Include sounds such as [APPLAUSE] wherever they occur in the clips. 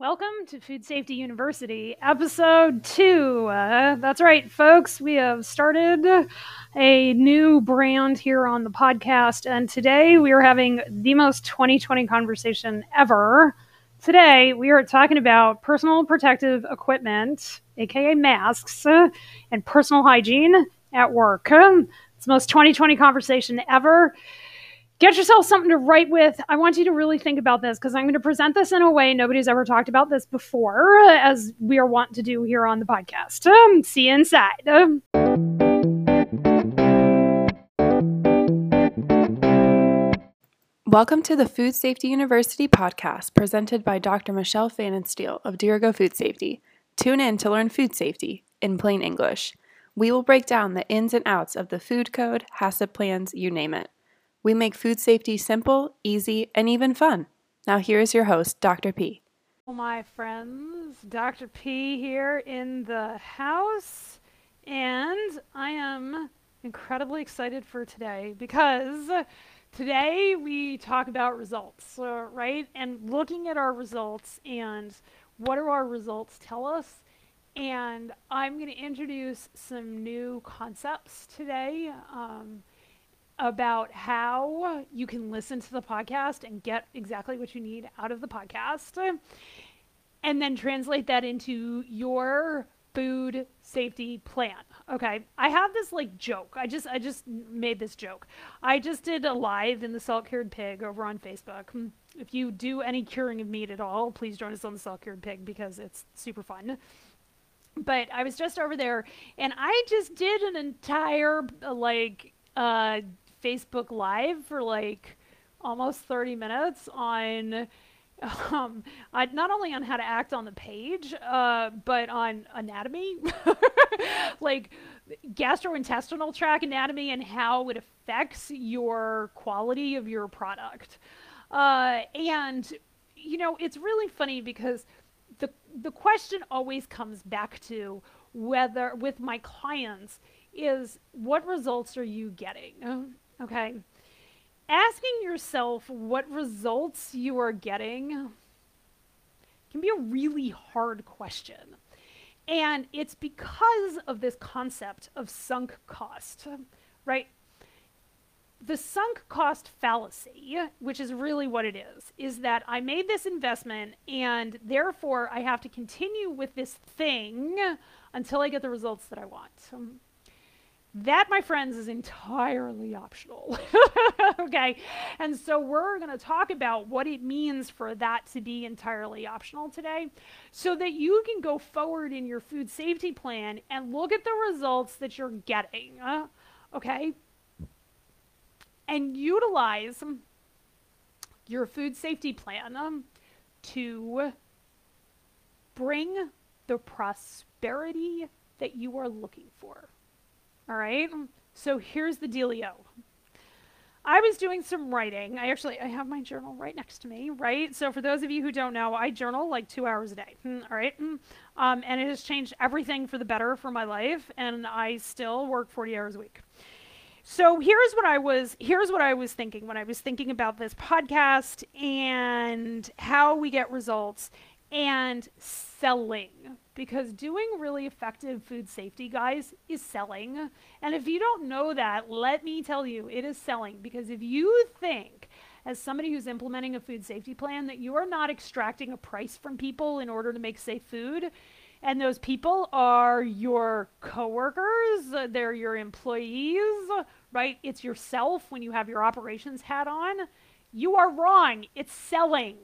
Welcome to Food Safety University, episode two. Uh, that's right, folks. We have started a new brand here on the podcast, and today we are having the most 2020 conversation ever. Today we are talking about personal protective equipment, aka masks, and personal hygiene at work. It's the most 2020 conversation ever get yourself something to write with. I want you to really think about this because I'm going to present this in a way nobody's ever talked about this before, as we are wont to do here on the podcast. Um, see you inside. Um, Welcome to the Food Safety University podcast presented by Dr. Michelle Pfannenstiel of Dirigo Food Safety. Tune in to learn food safety in plain English. We will break down the ins and outs of the food code, HACCP plans, you name it. We make food safety simple, easy, and even fun. Now, here is your host, Dr. P. My friends, Dr. P here in the house, and I am incredibly excited for today because today we talk about results, uh, right? And looking at our results and what do our results tell us? And I'm going to introduce some new concepts today. Um, about how you can listen to the podcast and get exactly what you need out of the podcast and then translate that into your food safety plan. Okay. I have this like joke. I just I just made this joke. I just did a live in the salt cured pig over on Facebook. If you do any curing of meat at all, please join us on the salt cured pig because it's super fun. But I was just over there and I just did an entire like uh Facebook Live for like almost 30 minutes on um, I, not only on how to act on the page, uh, but on anatomy, [LAUGHS] like gastrointestinal tract anatomy and how it affects your quality of your product. Uh, and you know, it's really funny because the the question always comes back to whether with my clients is what results are you getting? Okay. Asking yourself what results you are getting can be a really hard question. And it's because of this concept of sunk cost, right? The sunk cost fallacy, which is really what it is, is that I made this investment and therefore I have to continue with this thing until I get the results that I want. That, my friends, is entirely optional. [LAUGHS] okay. And so we're going to talk about what it means for that to be entirely optional today so that you can go forward in your food safety plan and look at the results that you're getting. Uh, okay. And utilize your food safety plan um, to bring the prosperity that you are looking for. All right. So here's the dealio. I was doing some writing. I actually I have my journal right next to me, right? So for those of you who don't know, I journal like two hours a day. Hmm, all right, um, and it has changed everything for the better for my life, and I still work 40 hours a week. So here's what I was here's what I was thinking when I was thinking about this podcast and how we get results and selling because doing really effective food safety, guys, is selling. And if you don't know that, let me tell you, it is selling because if you think, as somebody who's implementing a food safety plan, that you are not extracting a price from people in order to make safe food, and those people are your coworkers, they're your employees, right? It's yourself when you have your operations hat on. You are wrong. It's selling,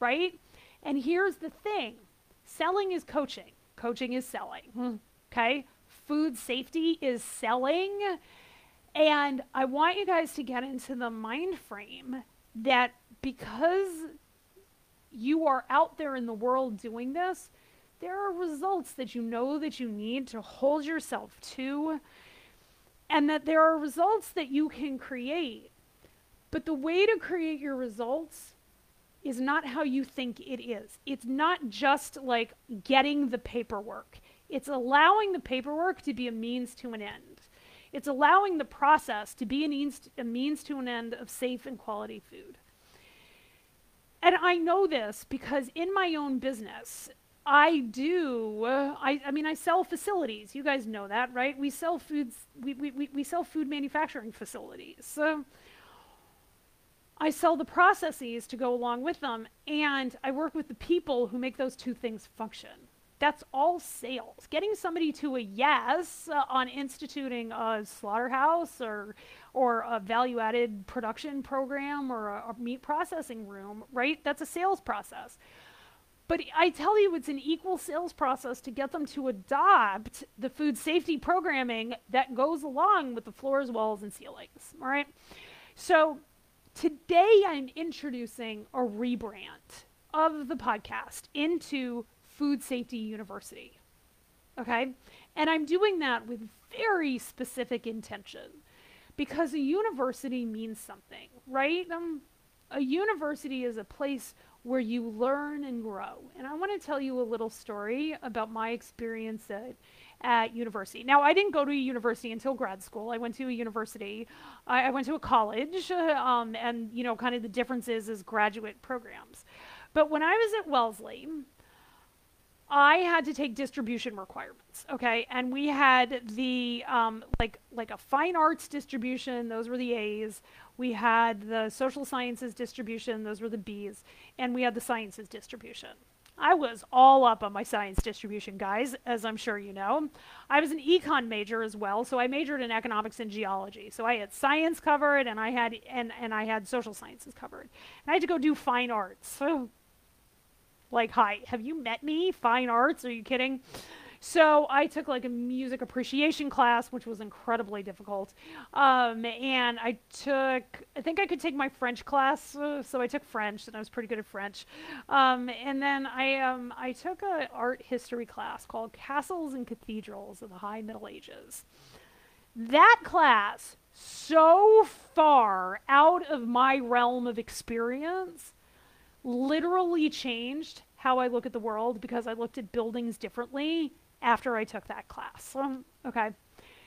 right? And here's the thing selling is coaching, coaching is selling. Hmm. Okay. Food safety is selling. And I want you guys to get into the mind frame that because you are out there in the world doing this, there are results that you know that you need to hold yourself to, and that there are results that you can create. But the way to create your results is not how you think it is. It's not just like getting the paperwork, it's allowing the paperwork to be a means to an end. It's allowing the process to be a means, a means to an end of safe and quality food. and I know this because in my own business, I do. I, I mean, I sell facilities. You guys know that, right? We sell foods. We, we, we, we sell food manufacturing facilities. So I sell the processes to go along with them, and I work with the people who make those two things function. That's all sales. Getting somebody to a yes uh, on instituting a slaughterhouse or or a value-added production program or a, a meat processing room, right? That's a sales process. But I tell you, it's an equal sales process to get them to adopt the food safety programming that goes along with the floors, walls, and ceilings. All right. So Today, I'm introducing a rebrand of the podcast into Food Safety University. Okay? And I'm doing that with very specific intention because a university means something, right? Um, a university is a place where you learn and grow. And I want to tell you a little story about my experience at at university. Now, I didn't go to a university until grad school. I went to a university. I, I went to a college, [LAUGHS] um, and you know, kind of the differences is graduate programs. But when I was at Wellesley, I had to take distribution requirements, okay, and we had the um, like like a fine arts distribution; those were the A's. We had the social sciences distribution; those were the B's, and we had the sciences distribution. I was all up on my science distribution, guys, as I'm sure you know. I was an econ major as well, so I majored in economics and geology. So I had science covered and I had and, and I had social sciences covered. And I had to go do fine arts. So [LAUGHS] like, hi, have you met me? Fine arts? Are you kidding? So I took like a music appreciation class, which was incredibly difficult. Um, and I took, I think I could take my French class, uh, so I took French, and I was pretty good at French. Um, and then I, um, I took an art history class called Castles and Cathedrals of the High Middle Ages. That class, so far out of my realm of experience, literally changed how I look at the world because I looked at buildings differently after I took that class. Um, okay.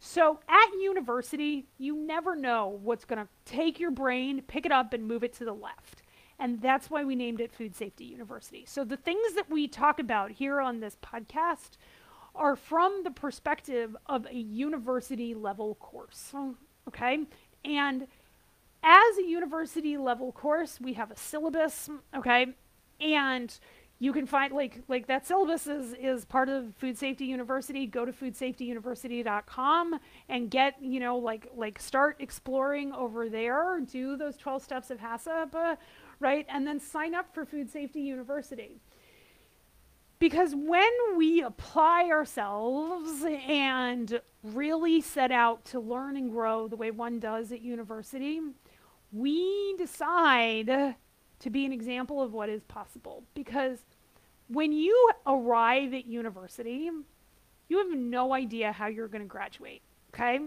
So at university, you never know what's going to take your brain, pick it up, and move it to the left. And that's why we named it Food Safety University. So the things that we talk about here on this podcast are from the perspective of a university level course. Okay. And as a university level course, we have a syllabus. Okay. And you can find like like that syllabus is is part of food safety university. Go to foodsafetyuniversity.com and get you know like like start exploring over there. Do those 12 steps of uh, right? And then sign up for food safety university. Because when we apply ourselves and really set out to learn and grow the way one does at university we decide to be an example of what is possible because when you arrive at university, you have no idea how you're going to graduate. Okay?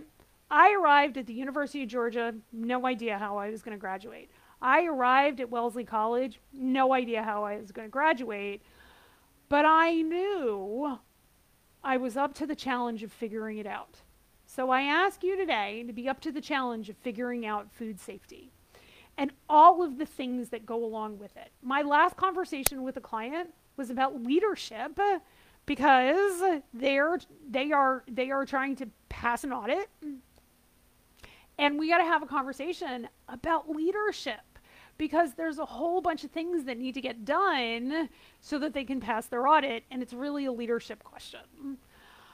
I arrived at the University of Georgia, no idea how I was going to graduate. I arrived at Wellesley College, no idea how I was going to graduate, but I knew I was up to the challenge of figuring it out. So I ask you today to be up to the challenge of figuring out food safety and all of the things that go along with it. My last conversation with a client was about leadership because they're they are they are trying to pass an audit and we got to have a conversation about leadership because there's a whole bunch of things that need to get done so that they can pass their audit and it's really a leadership question.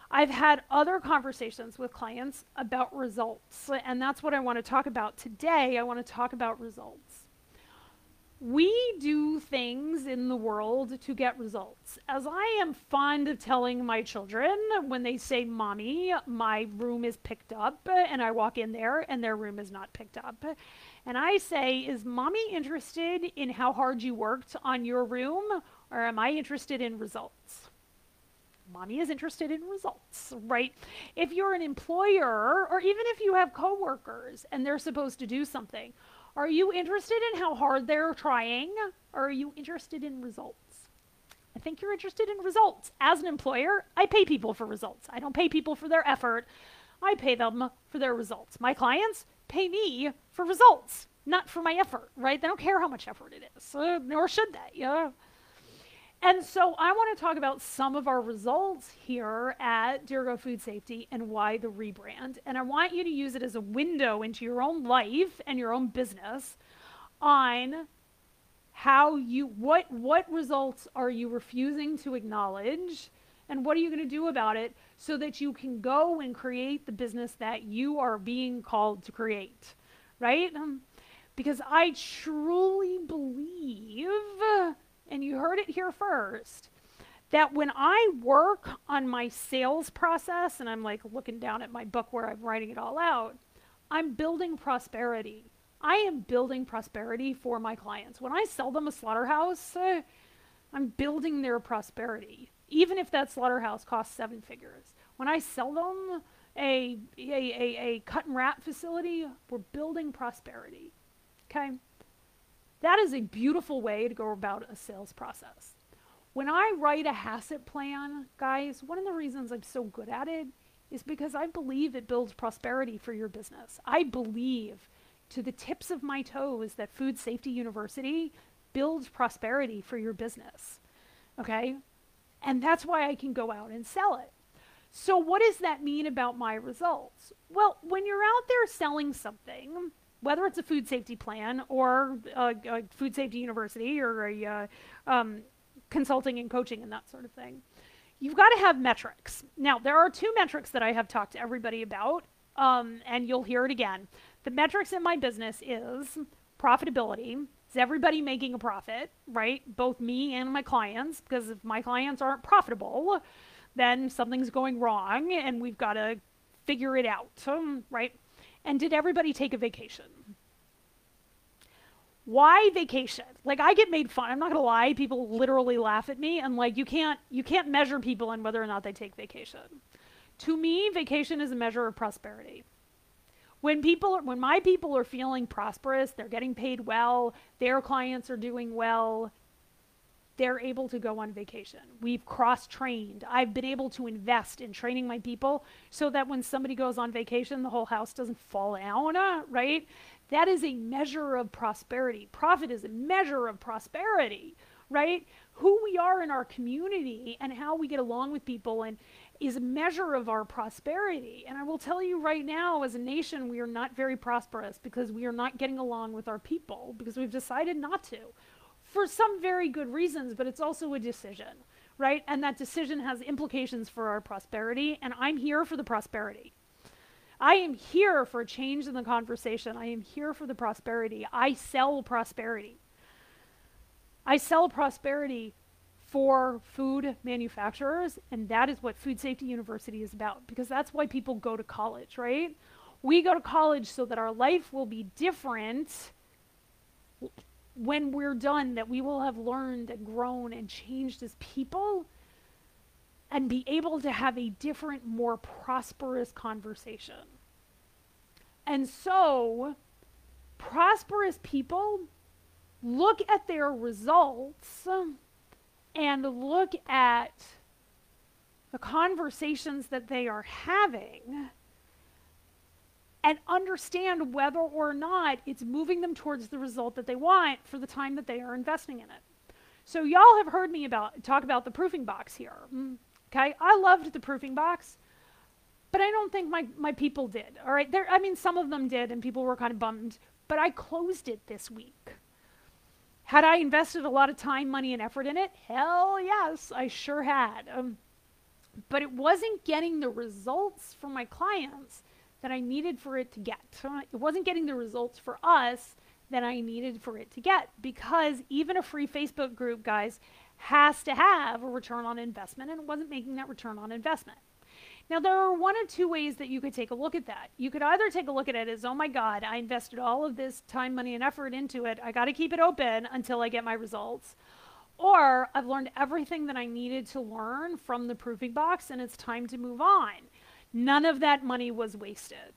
I've had other conversations with clients about results and that's what I want to talk about today. I want to talk about results we do things in the world to get results. As I am fond of telling my children when they say, Mommy, my room is picked up, and I walk in there and their room is not picked up. And I say, Is mommy interested in how hard you worked on your room, or am I interested in results? Mommy is interested in results, right? If you're an employer, or even if you have coworkers and they're supposed to do something, are you interested in how hard they're trying? Or are you interested in results? I think you're interested in results. As an employer, I pay people for results. I don't pay people for their effort. I pay them for their results. My clients pay me for results. not for my effort, right? They don't care how much effort it is, uh, nor should they. Yeah. And so I want to talk about some of our results here at Dirigo Food Safety and why the rebrand. And I want you to use it as a window into your own life and your own business on how you what what results are you refusing to acknowledge and what are you going to do about it so that you can go and create the business that you are being called to create right um, because i truly believe and you heard it here first that when i work on my sales process and i'm like looking down at my book where i'm writing it all out i'm building prosperity I am building prosperity for my clients. When I sell them a slaughterhouse, uh, I'm building their prosperity, even if that slaughterhouse costs seven figures. When I sell them a, a, a, a cut and wrap facility, we're building prosperity. Okay? That is a beautiful way to go about a sales process. When I write a HACCP plan, guys, one of the reasons I'm so good at it is because I believe it builds prosperity for your business. I believe to the tips of my toes that Food Safety University builds prosperity for your business. Okay? And that's why I can go out and sell it. So, what does that mean about my results? Well, when you're out there selling something, whether it's a food safety plan or a, a food safety university or a uh, um, consulting and coaching and that sort of thing, you've got to have metrics. Now, there are two metrics that I have talked to everybody about, um, and you'll hear it again. The metrics in my business is profitability. Is everybody making a profit, right? Both me and my clients, because if my clients aren't profitable, then something's going wrong and we've got to figure it out, right? And did everybody take a vacation? Why vacation? Like I get made fun. I'm not going to lie, people literally laugh at me and like you can't you can't measure people on whether or not they take vacation. To me, vacation is a measure of prosperity when people when my people are feeling prosperous they're getting paid well their clients are doing well they're able to go on vacation. We've cross trained i've been able to invest in training my people so that when somebody goes on vacation the whole house doesn't fall down uh, right? That is a measure of prosperity. Profit is a measure of prosperity right? Who we are in our community and how we get along with people and is a measure of our prosperity. And I will tell you right now, as a nation, we are not very prosperous because we are not getting along with our people because we've decided not to for some very good reasons, but it's also a decision, right? And that decision has implications for our prosperity. And I'm here for the prosperity. I am here for a change in the conversation. I am here for the prosperity. I sell prosperity. I sell prosperity for food manufacturers, and that is what Food Safety University is about because that's why people go to college, right? We go to college so that our life will be different when we're done, that we will have learned and grown and changed as people and be able to have a different, more prosperous conversation. And so, prosperous people look at their results and look at the conversations that they are having and understand whether or not it's moving them towards the result that they want for the time that they are investing in it. So y'all have heard me about talk about the proofing box here. Mm, okay? I loved the proofing box, but I don't think my, my people did. All right? There I mean some of them did and people were kind of bummed, but I closed it this week. Had I invested a lot of time, money, and effort in it? Hell yes, I sure had. Um, but it wasn't getting the results for my clients that I needed for it to get. It wasn't getting the results for us that I needed for it to get because even a free Facebook group, guys, has to have a return on investment, and it wasn't making that return on investment. Now, there are one or two ways that you could take a look at that. You could either take a look at it as, oh my God, I invested all of this time, money, and effort into it. I got to keep it open until I get my results. Or I've learned everything that I needed to learn from the proofing box and it's time to move on. None of that money was wasted.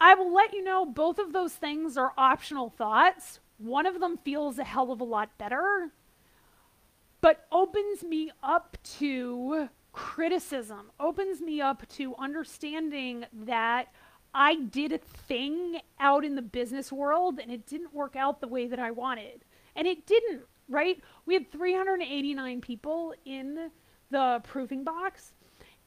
I will let you know both of those things are optional thoughts. One of them feels a hell of a lot better, but opens me up to criticism opens me up to understanding that I did a thing out in the business world and it didn't work out the way that I wanted. And it didn't, right? We had 389 people in the proofing box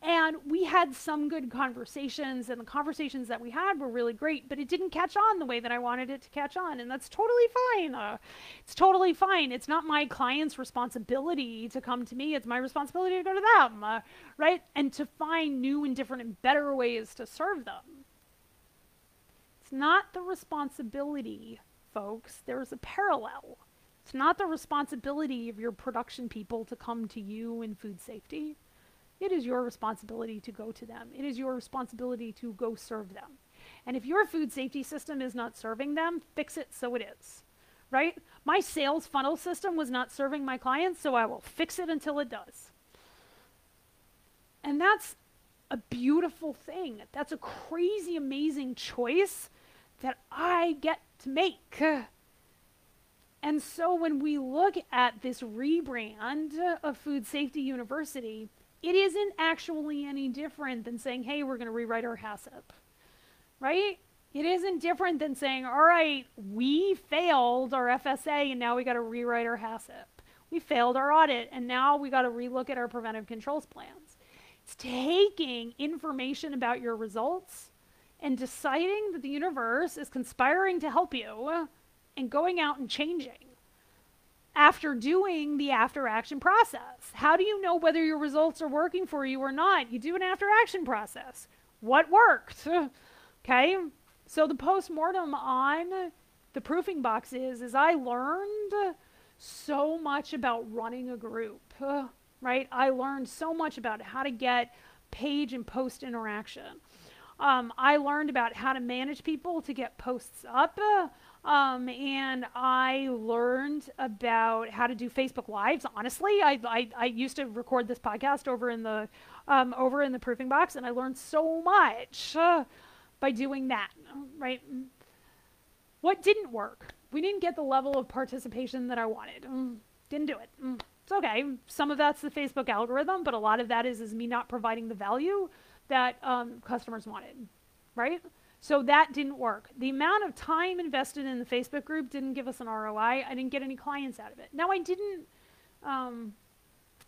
and we had some good conversations, and the conversations that we had were really great, but it didn't catch on the way that I wanted it to catch on, and that's totally fine. Uh, it's totally fine. It's not my client's responsibility to come to me, it's my responsibility to go to them, uh, right? And to find new and different and better ways to serve them. It's not the responsibility, folks. There's a parallel. It's not the responsibility of your production people to come to you in food safety. It is your responsibility to go to them. It is your responsibility to go serve them. And if your food safety system is not serving them, fix it so it is. Right? My sales funnel system was not serving my clients, so I will fix it until it does. And that's a beautiful thing. That's a crazy, amazing choice that I get to make. And so when we look at this rebrand of Food Safety University, it isn't actually any different than saying, hey, we're going to rewrite our HACCP, right? It isn't different than saying, all right, we failed our FSA and now we got to rewrite our HACCP. We failed our audit and now we got to relook at our preventive controls plans. It's taking information about your results and deciding that the universe is conspiring to help you and going out and changing after doing the after action process. How do you know whether your results are working for you or not? You do an after action process. What worked? [LAUGHS] okay? So the post mortem on the proofing box is is I learned so much about running a group, [SIGHS] right? I learned so much about how to get page and post interaction. Um, I learned about how to manage people to get posts up. Um, and I learned about how to do Facebook Lives. Honestly, I, I, I used to record this podcast over in the um, over in the proofing box, and I learned so much uh, by doing that. Right? What didn't work? We didn't get the level of participation that I wanted. Mm, didn't do it. Mm, it's okay. Some of that's the Facebook algorithm, but a lot of that is is me not providing the value that um, customers wanted. Right? So that didn't work. The amount of time invested in the Facebook group didn't give us an ROI. I didn't get any clients out of it. Now I didn't, um,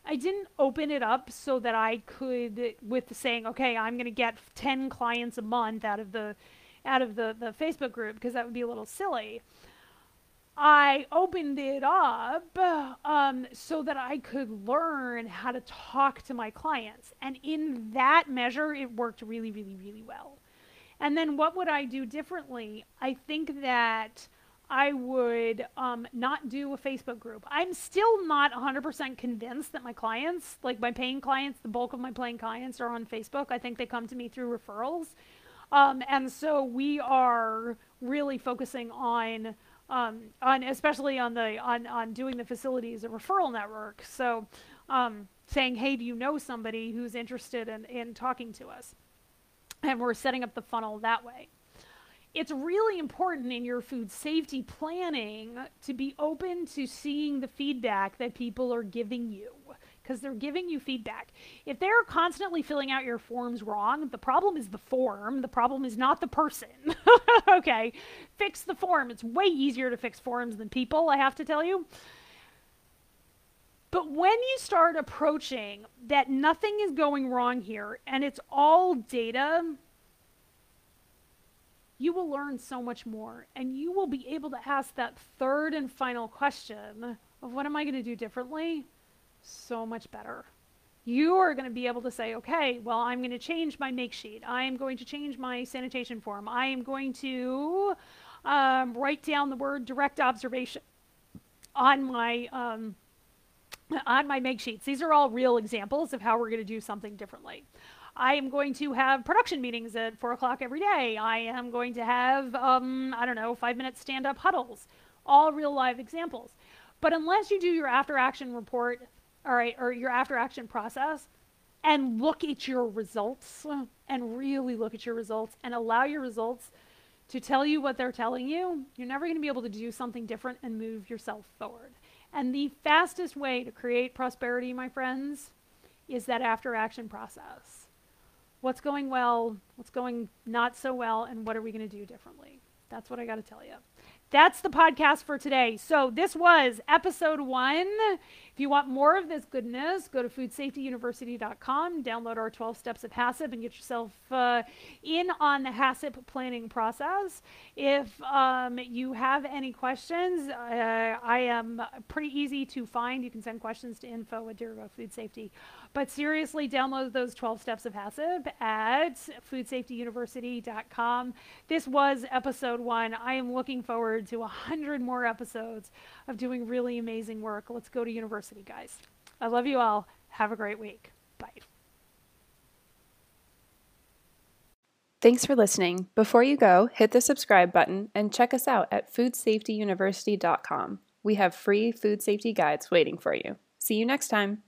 I didn't open it up so that I could, with saying, okay, I'm going to get 10 clients a month out of the, out of the, the Facebook group because that would be a little silly. I opened it up um, so that I could learn how to talk to my clients. And in that measure, it worked really, really, really well. And then what would I do differently? I think that I would um, not do a Facebook group. I'm still not 100% convinced that my clients, like my paying clients, the bulk of my paying clients are on Facebook. I think they come to me through referrals. Um, and so we are really focusing on, um, on especially on the on, on doing the facilities a referral network. So um, saying, hey, do you know somebody who's interested in, in talking to us? And we're setting up the funnel that way. It's really important in your food safety planning to be open to seeing the feedback that people are giving you because they're giving you feedback. If they're constantly filling out your forms wrong, the problem is the form. The problem is not the person. [LAUGHS] okay, fix the form. It's way easier to fix forms than people, I have to tell you. But when you start approaching that nothing is going wrong here and it's all data, you will learn so much more and you will be able to ask that third and final question of what am I going to do differently so much better. You are going to be able to say, okay, well, I'm going to change my make sheet. I am going to change my sanitation form. I am going to um, write down the word direct observation on my um, on my make sheets. These are all real examples of how we're going to do something differently. I am going to have production meetings at four o'clock every day. I am going to have, um, I don't know, five minute stand up huddles, all real live examples. But unless you do your after action report, all right, or your after action process, and look at your results and really look at your results and allow your results to tell you what they're telling you, you're never going to be able to do something different and move yourself forward. And the fastest way to create prosperity, my friends, is that after action process. what's going well, what's going not so well, and what are we going to do differently. That's what I got to tell you. That's the podcast for today. So, this was episode one. If you want more of this goodness, go to foodsafetyuniversity.com, download our 12 steps of HACCP, and get yourself uh, in on the HACCP planning process. If um, you have any questions, uh, I am pretty easy to find. You can send questions to info at Dirigo Food Safety. But seriously, download those 12 steps of HACCP at foodsafetyuniversity.com. This was episode one. I am looking forward to 100 more episodes of doing really amazing work. Let's go to university, guys. I love you all. Have a great week. Bye. Thanks for listening. Before you go, hit the subscribe button and check us out at foodsafetyuniversity.com. We have free food safety guides waiting for you. See you next time.